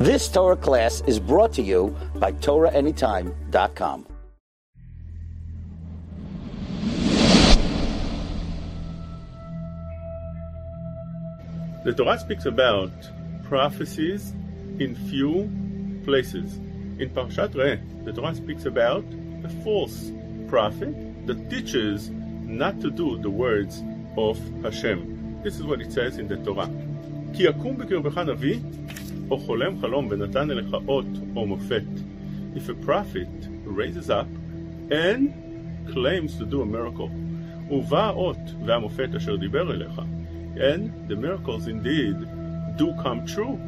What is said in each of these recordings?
This Torah class is brought to you by TorahAnytime.com. The Torah speaks about prophecies in few places. In Parshat Re'eh, the Torah speaks about a false prophet that teaches not to do the words of Hashem. This is what it says in the Torah. כי יקום בקרבך נביא, או חולם חלום ונתן אליך אות או מופת. If a prophet raises up and claims to do a miracle, ובא האות והמופת אשר דיבר אליך, and the miracles indeed do come true.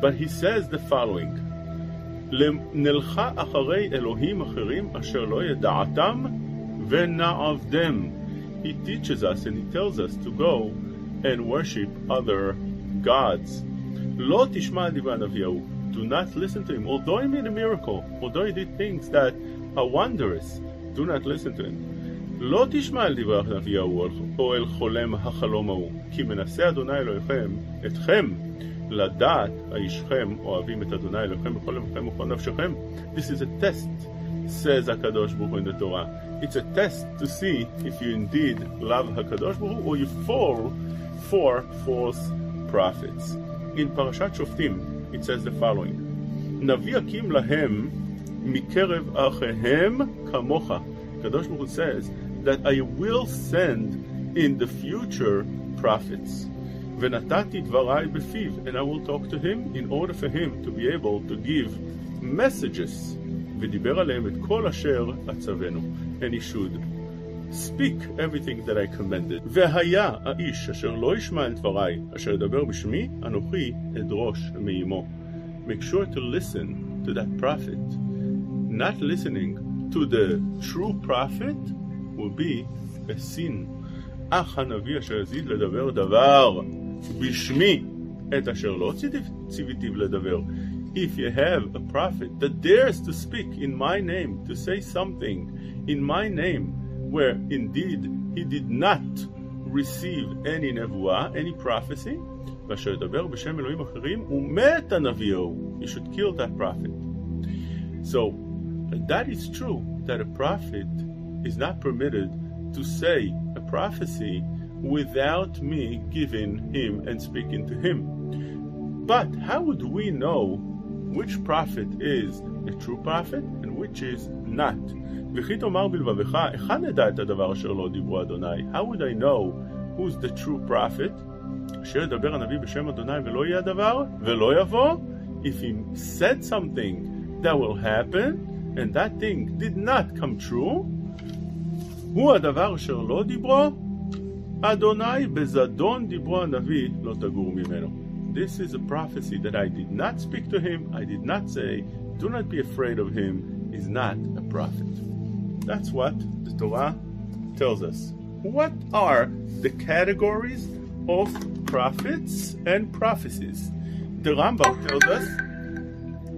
But he says the following, נלכה אחרי אלוהים אחרים אשר לא ידעתם ונעבדם. He teaches us and he tells us to go and worship other gods. לא תשמע דברי הנביא ההוא. Do not listen to him. Although he made a miracle, although he did things that are wondrous, do not listen to him. לא תשמע אל דברי הנביא ההוא או אל חולם החלום ההוא, כי מנסה אדוני אלוהיכם אתכם לדעת האישכם אוהבים את אדוני אלוהיכם בכל לבכם ובכל נפשכם. This is a test, says הקדוש ברוך הוא in the Torah. It's a test to see if you indeed love הקדוש ברוך הוא or you fall for false prophets. In פרשת שופטים it says the following: נביא אקים להם מקרב אחיהם כמוך. הקדוש ברוך הוא says that I will send in the future prophets. ונתתי דבריי בפיו, and I will talk to him in order for him to be able to give messages, ודיבר עליהם את כל אשר אצוונו, and he should speak everything that I commanded. והיה האיש אשר לא ישמע אל דבריי, אשר ידבר בשמי, אנוכי אדרוש מעמו. Make sure to listen to that prophet. Not listening to the true prophet will be a sin. אך הנביא אשר יזיד לדבר דבר בשמי את אשר לא ציוויתיו לדבר. If you have a prophet that dares to speak in my name, to say something in my name, where indeed he did not receive any nevuah, any prophecy, ואשר ידבר בשם אלוהים אחרים, ומת הנביא ההוא. You should kill that prophet. So, that is true, that a prophet is not permitted to say a prophecy without me giving him and speaking to him. But how would we know which prophet is a true prophet and which is not? וכי תאמר בלבבך, היכן נדע את הדבר אשר לא דיברו אדוני? How would I know who's the true prophet? אשר ידבר הנביא בשם אדוני ולא יהיה הדבר, ולא יבוא? If he said something that will happen, and that thing did not come true, הוא הדבר אשר לא דיברו, אדוני בזדון דיברו הנביא, לא תגור ממנו. This is a prophecy that I did not speak to him, I did not say, do not be afraid of him, is not a prophet. That's what the Torah tells us. What are the categories of prophets and prophecies? The Rambam tells us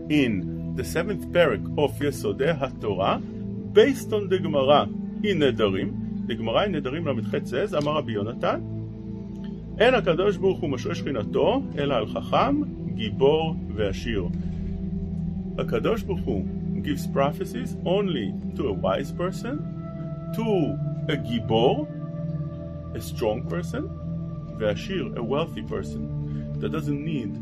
in the seventh parak of Yesodei HaTorah, based on the Gemara in Nedarim, the Gemara in Nedarim ל"ח says, אמר רבי יונתן, אין הקדוש ברוך הוא משרה שכינתו, אלא על חכם, גיבור ועשיר. הקדוש ברוך הוא gives prophecies only to a wise person, to a gibor, a strong person, ve'ashir, a wealthy person that doesn't need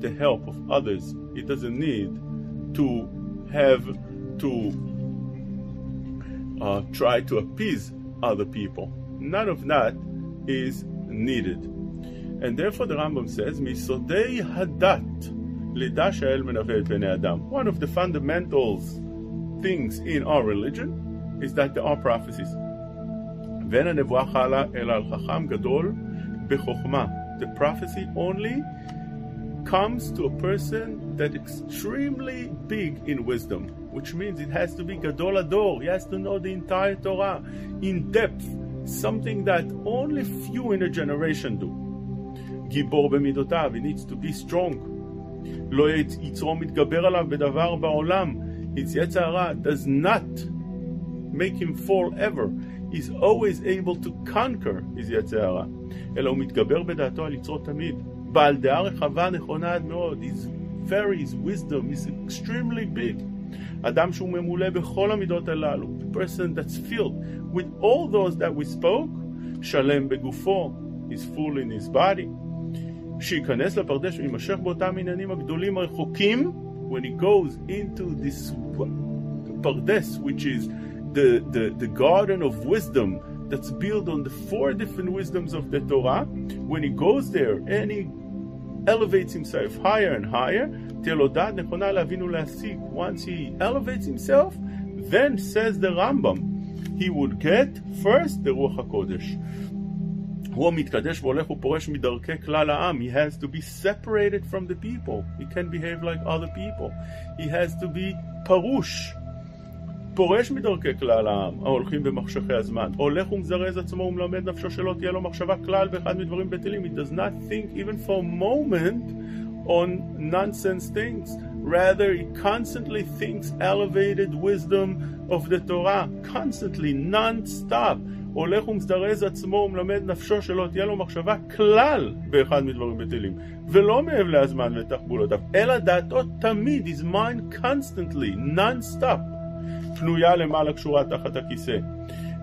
the help of others. It doesn't need to have to uh, try to appease other people. None of that is needed. And therefore the Rambam says, Misodei Hadat, lidash el menaveh adam. One of the fundamentals things in our religion is that there are prophecies. ואין הנבואה חלה אלא על חכם גדול בחוכמה. The prophecy only comes to a person that extremely big in wisdom, which means it has to be gadol ador. He has to know the entire Torah in depth, something that only few in a generation do. גיבור במידותיו, he needs to be strong. לא יצרו מתגבר עליו בדבר בעולם. His יצר does not make him fall ever. He's always able to conquer his יצר אלא הוא מתגבר בדעתו על יצרו תמיד. בעל דעה רחבה נכונה עד מאוד. His very, his wisdom is extremely big. אדם שהוא ממולא בכל המידות הללו. A person that's filled with all those that we spoke, שלם בגופו. He's full in his body. שייכנס לפרדש ויימשך באותם עניינים הגדולים הרחוקים, when he goes into this pardes, which is the, the, the garden of wisdom that's built on the four different wisdoms of the Torah, when he goes there and he elevates himself higher and higher, once he elevates himself, then says the Rambam, he would get first the Ruach HaKodesh. הוא מתקדש והולך ופורש מדרכי כלל העם. He has to be separated from the people. He can't behave like other people. He has to be פרוש. פורש מדרכי כלל העם, ההולכים במחשכי הזמן. הולך ומזרז עצמו ומלמד נפשו שלא תהיה לו מחשבה כלל באחד מדברים בטלים. He does not think even for a moment on nonsense things. Rather, he constantly thinks elevated wisdom of the Torah. Constantly, non-stop. הולך ומזדרז עצמו ומלמד נפשו שלא תהיה לו מחשבה כלל באחד מדברים בטלים ולא מעבר הזמן לתחבולותיו אלא דעתו תמיד, his mind constantly, non-stop פנויה למעלה קשורה תחת הכיסא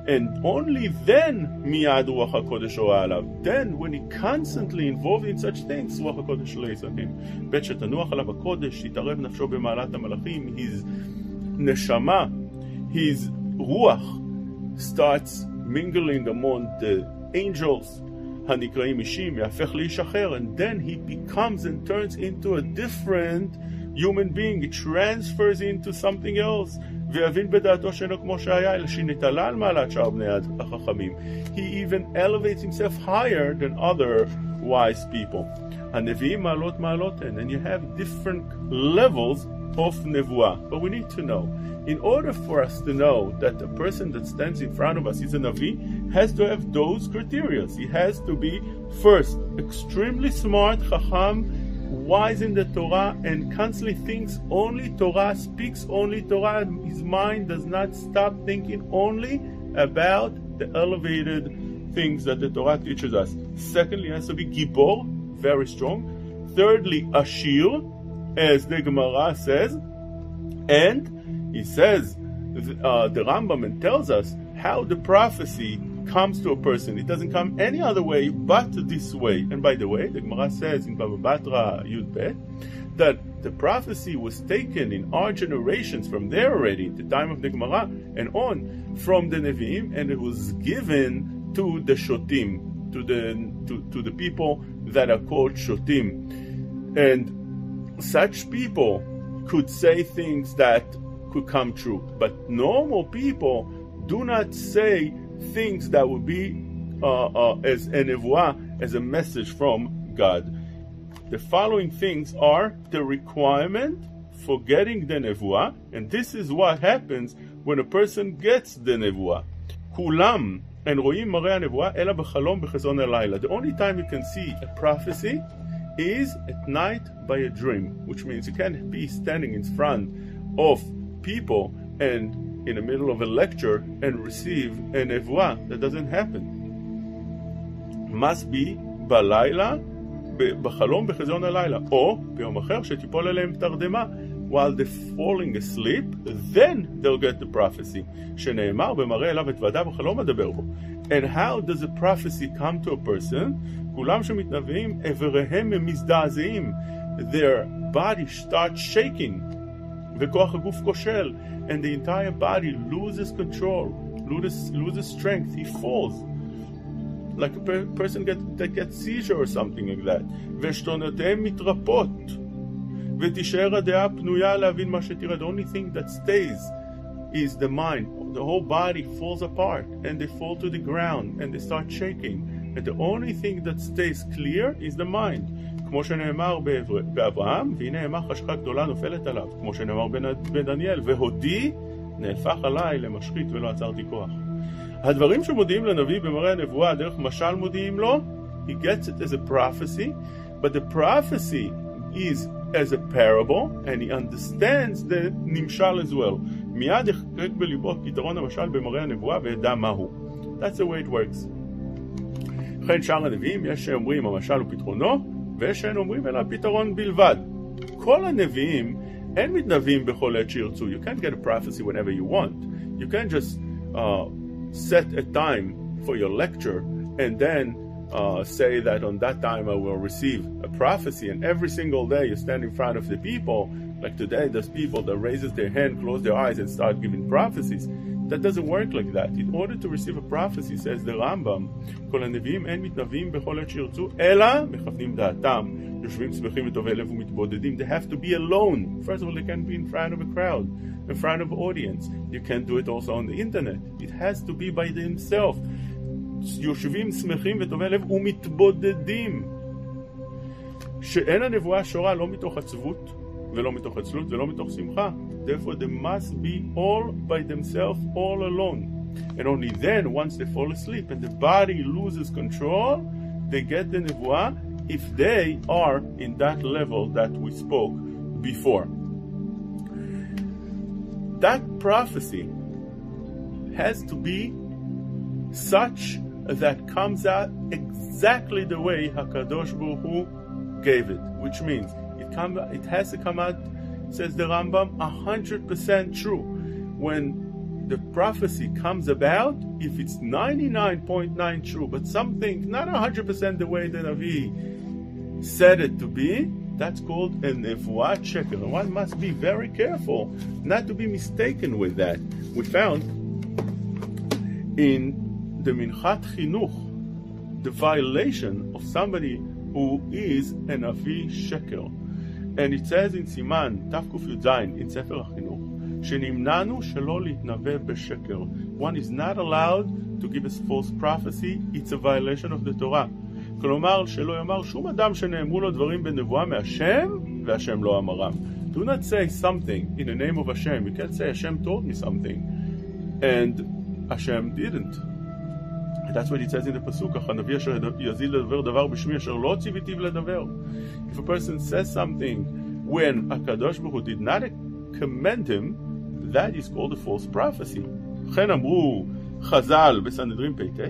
and only then מיד רוח הקודש הורה עליו. Then, when he constantly involved in such things, רוח הקודש לא יסכים. בית שתנוח עליו הקודש, יתערב נפשו במעלת המלאכים, his נשמה, his רוח starts mingling among the angels, הנקראים אישים, יהפך לאיש אחר, and then he becomes and turns into a different human being, he transfers into something else, ויבין בדעתו שאינו כמו שהיה, אלא שנתעלה על מעלת שאר בני החכמים. He even elevates himself higher than other wise people. הנביאים מעלות מעלות הן, and you have different levels of nevuah. But we need to know, in order for us to know that the person that stands in front of us is a navi, has to have those criteria. He has to be first extremely smart, chacham, wise in the Torah, and constantly thinks only Torah, speaks only Torah. His mind does not stop thinking only about the elevated things that the Torah teaches us. Secondly, has to be gibor, very strong. Thirdly, ashir, as the Gemara says, and he says uh, the Rambam tells us how the prophecy comes to a person. It doesn't come any other way but this way. And by the way, the Gemara says in Baba Batra Yud Bet that the prophecy was taken in our generations from there already, the time of the Gemara, and on from the Nevi'im, and it was given to the Shotim, to the to, to the people that are called Shotim. And such people could say things that could come true. But normal people do not say things that would be uh, uh, as a nevuah, as a message from God. The following things are the requirement for getting the nevuah, and this is what happens when a person gets the nevuah. Kulam and רואים מראה הנבואה אלא בחלום בחזון הלילה. The only time you can see a prophecy is at night by a dream, which means you can't be standing in front of people and in the middle of a lecture and receive a nevuah. That doesn't happen. Must be בלילה, בחלום בחזיון הלילה, או ביום אחר שתיפול עליהם תרדמה. While they're falling asleep, then they'll get the prophecy. שנאמר במראה אליו אתוודה בחלום אדבר בו. And how does a prophecy come to a person? כולם שמתנבאים, איבריהם הם מזדעזעים. Their body starts shaking. וכוח הגוף כושל. And the entire body loses control, loses, loses strength. He falls. Like a per- person get, that gets seizure or something like that. ועשתונותיהם מתרפות. ותישאר הדעה פנויה להבין מה שתראה. The only thing that stays is the mind. The whole body falls apart and they fall to the ground and they start shaking. And the only thing that stays clear is the mind. כמו שנאמר באברהם, והנה אימה חשכה גדולה נופלת עליו, כמו שנאמר בדניאל, והודי נהפך עליי למשחית ולא עצרתי כוח. הדברים שמודיעים לנביא במראה הנבואה דרך משל מודיעים לו, he gets it as a prophecy, but the prophecy is as a parable, and he understands the נמשל as well. מיד יחקק בליבו פתרון המשל במראה הנבואה וידע מהו. That's the way it works. לכן שאר הנביאים יש שאומרים המשל הוא פתרונו, ושאין אומרים אלא פתרון בלבד. כל הנביאים אין מתנבאים בכל עת שירצו. You can't get a prophecy whenever you want. You can't just uh, set a time for your lecture and then uh, say that on that time I will receive a prophecy, and every single day you stand in front of the people. Like today, there's people that raises their hand, close their eyes, and start giving prophecies. That doesn't work like that. In order to receive a prophecy, says the Rambam, כל הנביאים אין מתנבאים בכל עת שירצו, אלא מכוונים דעתם, יושבים שמחים וטובי לב ומתבודדים. They have to be alone. First of all, they can't be in front of a crowd, in front of an audience. You can't do it also on the internet. It has to be by themselves. יושבים שמחים וטובי לב ומתבודדים. שאין הנבואה שורה לא מתוך עצבות ולא מתוך עצלות ולא מתוך שמחה. Therefore they must be all by themselves, all alone. And only then, once they fall asleep and the body loses control, they get the nevuah if they are in that level that we spoke before. That prophecy has to be such that comes out exactly the way Hakadosh Baruch Hu gave it, which means it come it has to come out, says the Rambam, hundred percent true. When the prophecy comes about, if it's ninety nine point nine true, but something not hundred percent the way the Navi said it to be, that's called an nevuah sheker. And one must be very careful not to be mistaken with that. We found in the Minchat Chinuch, the violation of somebody who is an Avi Sheker. And it says in Siman, Tafkuf Yudain, in Sefer HaChinuch, שנמנענו שלא להתנבא בשקר. One is not allowed to give a false prophecy, it's a violation of the Torah. כלומר, שלא יאמר שום אדם שנאמרו לו דברים בנבואה מהשם, והשם לא אמרם. Do not say something in the name of Hashem. You can't say Hashem told me something, and Hashem didn't. That's what it says in the Pasuk, הנביא אשר יזיל לדבר דבר בשמי אשר לא ציוויתיו לדבר. If a person says something when הקדוש ברוך הוא did not commend him, that is called a false prophecy. לכן אמרו חז"ל בסנהדרין פ"ט,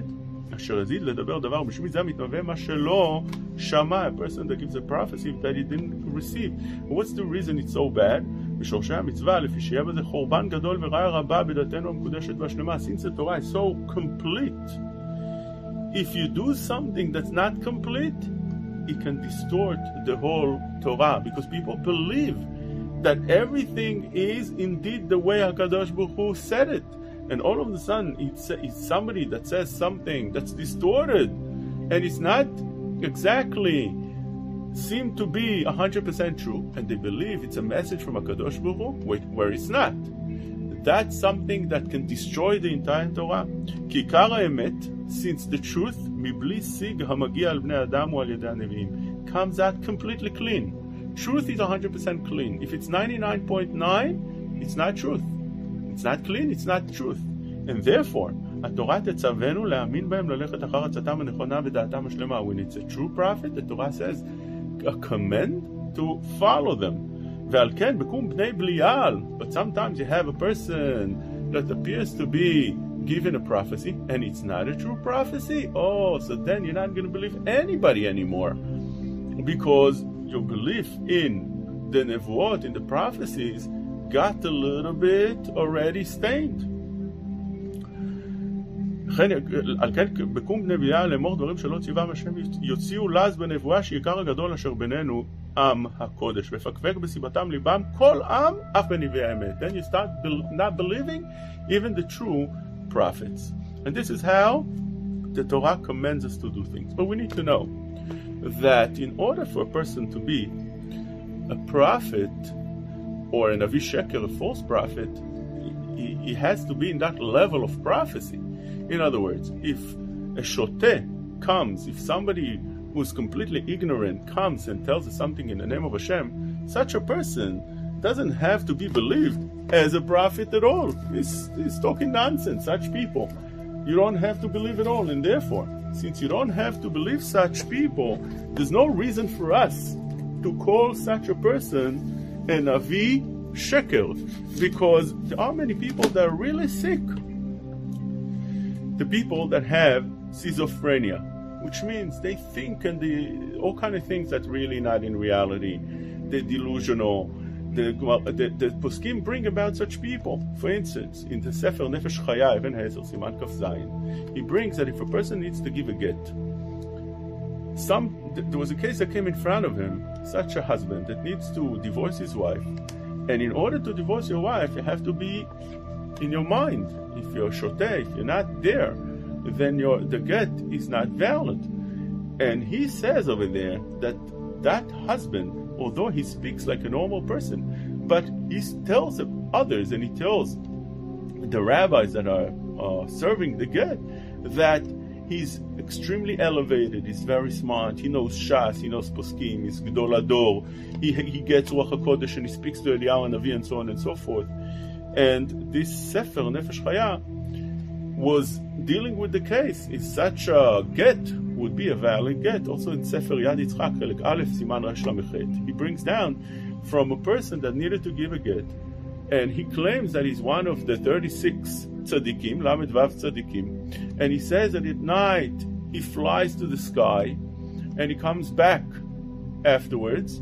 אשר הזיל לדבר דבר בשמי זה המתנבא מה שלא שמע, a person that gives a prophecy that he didn't receive. What's the reason it's so bad? בשורשי המצווה, לפי שיהיה בזה חורבן גדול ורעה רבה בדתנו המקודשת והשלמה. Since the Torah is so complete, if you do something that's not complete, it can distort the whole Torah because people believe that everything is indeed the way Hakadosh Baruch Hu said it, and all of a sudden it's, it's somebody that says something that's distorted, and it's not exactly seem to be 100% true, and they believe it's a message from Hakadosh Baruch Hu, where it's not. That's something that can destroy the entire Torah. Kikara emet since the truth, מבלי סיג המגיע על בני אדם או על ידי הנביאים, comes out completely clean. Truth is 100% clean. If it's 99.9, it's not truth. It's not clean, it's not truth. And therefore, התורה תצוונו להאמין בהם, ללכת אחר עצתם הנכונה ודעתם השלמה. When it's a true prophet, the Torah says, a command to follow them. ועל כן, בקום בני בליעל. But sometimes you have a person that appears to be given a prophecy and it's not a true prophecy, oh, so then you're not going to believe anybody anymore. Because your belief in the nevuot, in the prophecies, got a little bit already stained. על כן בקום בני בליעל לאמור דברים שלא ציווה השם יוציאו לעז בנבואה שעיקר הגדול אשר בינינו עם הקודש ופקפק בסיבתם ליבם כל עם אף בנביאי האמת. Then you start not believing even the true prophets. And this is how the Torah commands us to do things. But we need to know that in order for a person to be a prophet or an Avisheker, a false prophet, he, he, has to be in that level of prophecy. In other words, if a shoteh comes, if somebody who's completely ignorant comes and tells us something in the name of Hashem, such a person doesn't have to be believed as a prophet at all. He's, talking nonsense, such people. You don't have to believe at all, and therefore, since you don't have to believe such people, there's no reason for us to call such a person an Avi Sheker, because there are many people that are really sick. The people that have schizophrenia, which means they think and all kind of things that really not in reality. They're delusional. The, the, the poskim bring about such people. For instance, in the Sefer Nefesh Chaya, Even HaEzer, Siman Kaf Zayin, he brings that if a person needs to give a get, some there was a case that came in front of him, such a husband that needs to divorce his wife, and in order to divorce your wife, you have to be in your mind. If you're shote, if you're not there, then your the get is not valid. And he says over there that that husband, although he speaks like a normal person, but he tells others and he tells the rabbis that are uh, serving the get that he's extremely elevated. He's very smart. He knows Shas. He knows Poskim. He's Gdol Ador. He, he gets Ruach HaKodesh and he speaks to Eliyahu and Navi and so on and so forth. And this Sefer, Nefesh Chaya, was dealing with the case. It's such a get would be a valid get. Also in Sefer Yad Yitzchak, Chelik Aleph, Siman Resh Lamechet, he brings down from a person that needed to give a get, and he claims that he's one of the 36 tzaddikim, Lamed Vav tzaddikim, and he says that at night he flies to the sky and he comes back afterwards.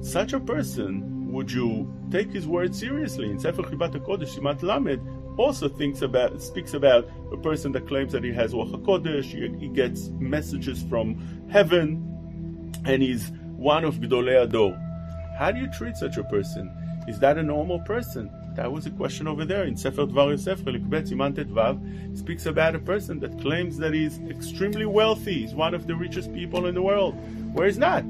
Such a person, would you take his word seriously? In Sefer Chibat HaKodesh, Simat Lamed, also thinks about, speaks about a person that claims that he has Ruach HaKodesh, he, he gets messages from heaven, and he's one of Gdolei Ador. How do you treat such a person? Is that a normal person? That was a question over there in Sefer Dvar Yosef, Vav, speaks about a person that claims that he's extremely wealthy, he's one of the richest people in the world, where he's not.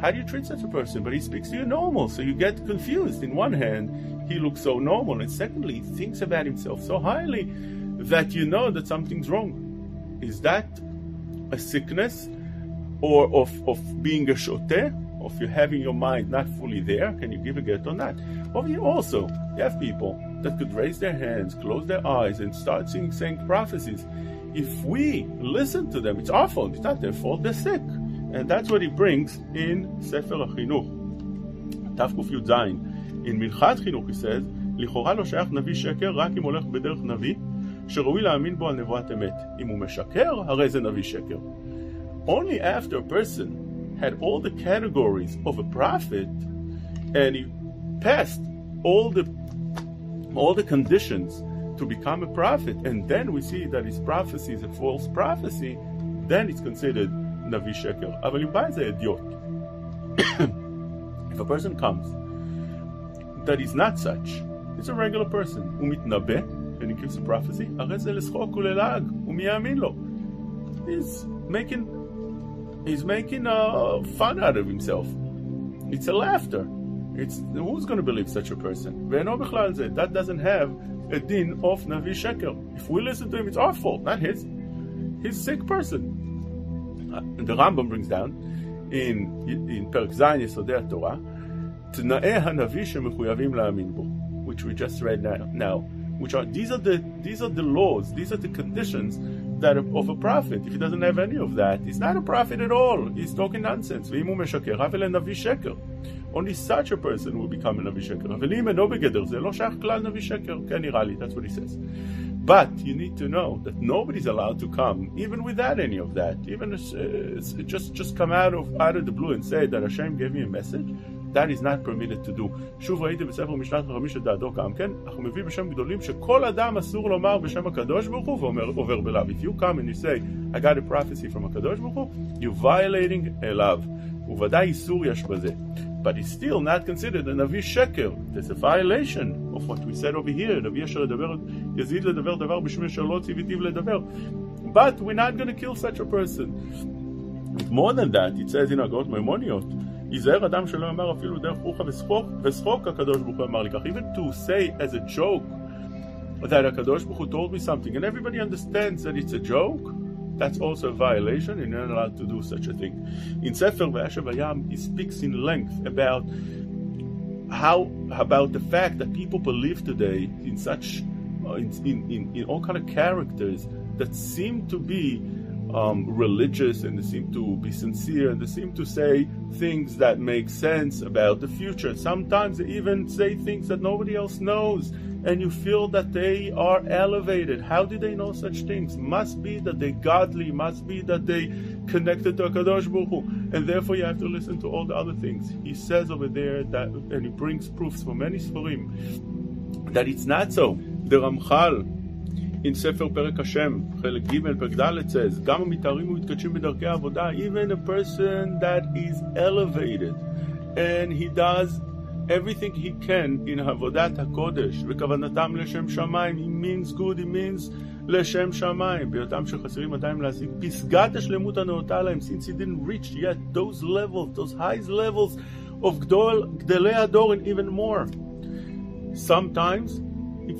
How do you treat such a person? But he speaks to you normal, so you get confused. In one hand, he looks so normal, and secondly, he thinks about himself so highly that you know that something's wrong. Is that a sickness or of, of being a shote, of you having your mind not fully there? Can you give a get on that? Or you also, you have people that could raise their hands, close their eyes, and start singing, saying prophecies. If we listen to them, it's our fault, it's not their fault, they're sick. And that's what he brings in Sefer Achinuch. Tafkuf Yud Zayin. In Minchat Chinuch, he says, לכאורה לא שייך נביא שקר רק אם הולך בדרך נביא שראוי להאמין בו על נבואת אמת. אם הוא משקר, הרי זה נביא שקר. Only after a person had all the categories of a prophet and he passed all the all the conditions to become a prophet, and then we see that his prophecy is a false prophecy, then it's considered Navi Sheker. אבל אם בא איזה אידיוט, if a person comes that is not such he's a regular person. Umit nabe, and he gives a prophecy, He's making, he's making a fun out of himself. It's a laughter. It's, who's going to believe such a person? ואינו בכלל That doesn't have a din of Navi Sheker. If we listen to him, it's our fault, not his. He's a sick person. Uh, the Rambam brings down in in Perk Zayin Torah Tnaei Hanavi shemechuyavim la'amin bo, which we just read now. Which are these are the these are the laws, these are the conditions that of a prophet. If he doesn't have any of that, he's not a prophet at all. He's talking nonsense. Only such a person will become a Navi Sheker. That's what he says. But you need to know that nobody's allowed to come, even without any of that. Even uh, just just come out of out of the blue and say that Hashem gave me a message. That is not permitted to do. שוב ראיתי בספר משנת חכמים שדעתו גם כן, אך הוא מביא בשם גדולים שכל אדם אסור לומר בשם הקדוש ברוך הוא ועובר בלאו. If you come and you say, I got a prophecy from הקדוש ברוך הוא, you're violating אליו. וודאי איסור יש בזה. But it's still not considered a נביא שקר. There's a violation of what we said over here. נביא אשר ידבר, יזיד לדבר דבר בשמי אשר לא ציוויתיו לדבר. But we're not going to kill such a person. More than that, it says in הגאות מימוניות, היזהר אדם שלא אמר אפילו דרך רוחה ושחוק, הקדוש ברוך הוא אמר לי כך. Even to say as a joke that הקדוש ברוך הוא told me something and everybody understands that it's a joke, that's also a violation and you're not allowed to do such a thing. In Sefer Vayashav HaYam, he speaks in length about how about the fact that people believe today in such in, in, in all kind of characters that seem to be um, religious and they seem to be sincere and they seem to say things that make sense about the future. Sometimes they even say things that nobody else knows and you feel that they are elevated. How do they know such things? Must be that they're godly, must be that they connected to Kadosh Baruch and therefore you have to listen to all the other things. He says over there that, and he brings proofs from many Sforim, that it's not so. The Ramchal in Sefer Derech Hashem, חלק ג', פרק ד', says, גם המתארים ומתקדשים בדרכי העבודה, even a person that is elevated, and he does everything he can in עבודת הקודש, וכוונתם לשם שמיים, he means good, he means לשם שמיים, בהיותם שחסרים עדיין להשיג פסגת השלמות הנאותה להם, since he didn't reach yet those levels, those highest levels of גדולי הדור and even more. Sometimes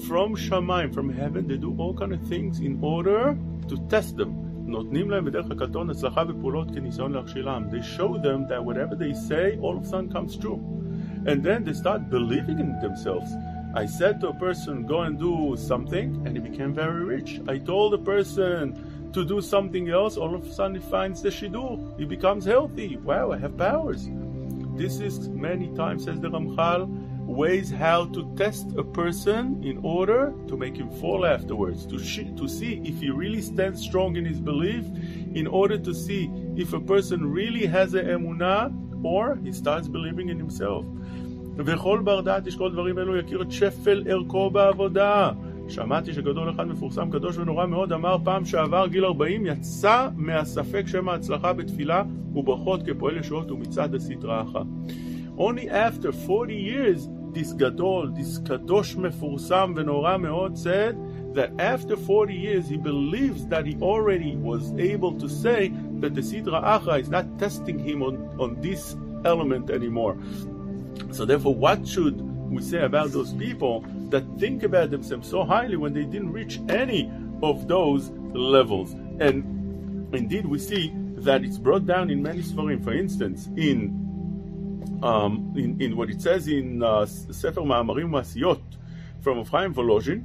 from Shamayim, from heaven, they do all kind of things in order to test them. נותנים להם בדרך הקטון הצלחה בפעולות כניסיון להכשילם. They show them that whatever they say, all of a sudden comes true. And then they start believing in themselves. I said to a person, go and do something, and he became very rich. I told a person to do something else, all of a sudden he finds the shidduch. He becomes healthy. Wow, I have powers. This is many times, says the Ramchal, ways how to test a person in order to make him fall afterwards, to, sh- to see if he really stands strong in his belief, in order to see if a person really has an emunah or he starts believing in himself. וכל בר דעת ישקול דברים אלו יכיר את שפל ערכו בעבודה. שמעתי שגדול אחד מפורסם, קדוש ונורא מאוד, אמר פעם שעבר גיל 40, יצא מהספק שם ההצלחה בתפילה וברכות כפועל ישועות ומצעד הסטרא אחא. Only after 40 years, this Gadol, this Kadosh Mefursam Venora Meod said that after 40 years, he believes that he already was able to say that the Sidra Acha is not testing him on, on this element anymore. So therefore, what should we say about those people that think about themselves so highly when they didn't reach any of those levels? And indeed, we see that it's brought down in many Sfarim. For instance, in um, in, in what it says in uh, Sefer Ma'amarim Masiyot from Chaim Volozhin,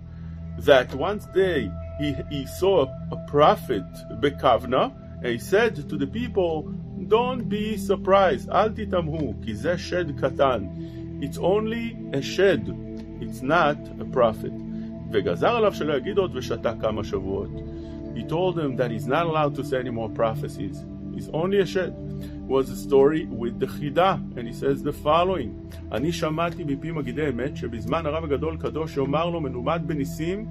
that one day he, he saw a, a prophet Bekavna, and he said to the people, don't be surprised, al titamhu, ki shed katan. It's only a shed, it's not a prophet. וגזר עליו שלא יגיד עוד ושתה כמה שבועות. He told him that he's not allowed to say any more prophecies. He's only a shed was a story with the חידה, and he says the following: אני שמעתי מפי מגידי אמת שבזמן הרב הגדול קדוש יאמר לו מנומד בניסים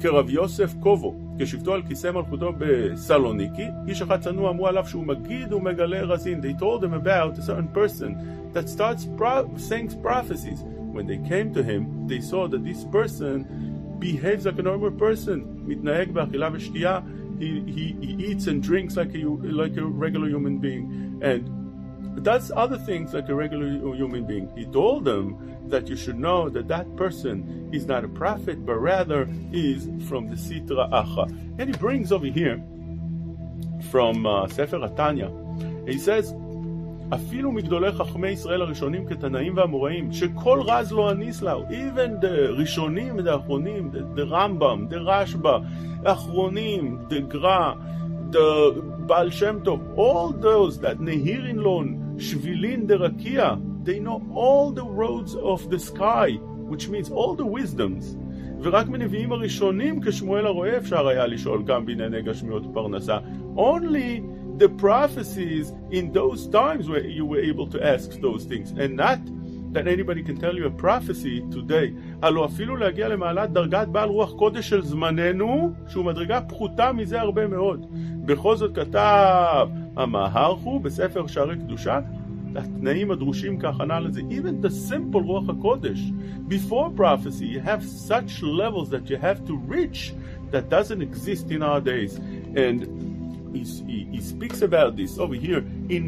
כרב יוסף קובו, כשבתו על כיסא מלכותו בסלוניקי, איש אחד צנוע אמרו עליו שהוא מגיד ומגלה רזין. They told him about a certain person that starts pro- saying prophecies. When they came to him, they saw that this person behaves like a normal person, מתנהג באכילה ושתייה, he, he, he eats and drinks like a, like a regular human being and does other things like a regular human being. He told them that you should know that that person is not a prophet, but rather is from the Sitra Acha. And he brings over here from uh, Sefer Atanya, he says, אפילו מגדולי חכמי ישראל הראשונים כתנאים והאמוראים, שכל רז לא אניס להו, even the ראשונים והאחרונים, the, the Rambam, the Rashba, האחרונים, the Gra, the Baal Shem Tov, all those that Nehirin Lon, Shvilin Derakia, they know all the roads of the sky, which means all the wisdoms. ורק מנביאים הראשונים כשמואל הרועה אפשר היה לשאול גם בענייני גשמיות ופרנסה. Only the prophecies in those times where you were able to ask those things, and not that anybody can tell you a prophecy today. הלא אפילו להגיע למעלת דרגת בעל רוח קודש של זמננו, שהוא מדרגה פחותה מזה הרבה מאוד. בכל זאת כתב המהרחו בספר שערי קדושה, התנאים הדרושים כהכנה לזה. Even the simple רוח הקודש. Before prophecy, you have such levels that you have to reach that doesn't exist in our days. And he, he speaks about this over here in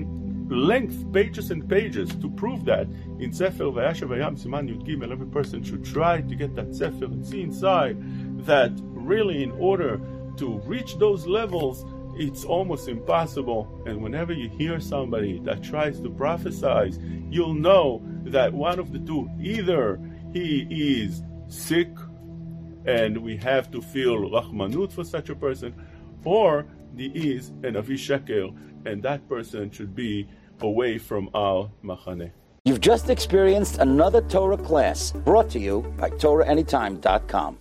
length, pages and pages, to prove that in Sefer Vayashav HaYam Siman Yud Gimel, every person should try to get that Sefer and see inside that really, in order to reach those levels, it's almost impossible. And whenever you hear somebody that tries to prophesize, you'll know that one of the two either he is sick and we have to feel rahmanut for such a person, or he is an Avi Sheker, and that person should be away from our Machane. You've just experienced another Torah class brought to you by TorahAnytime.com.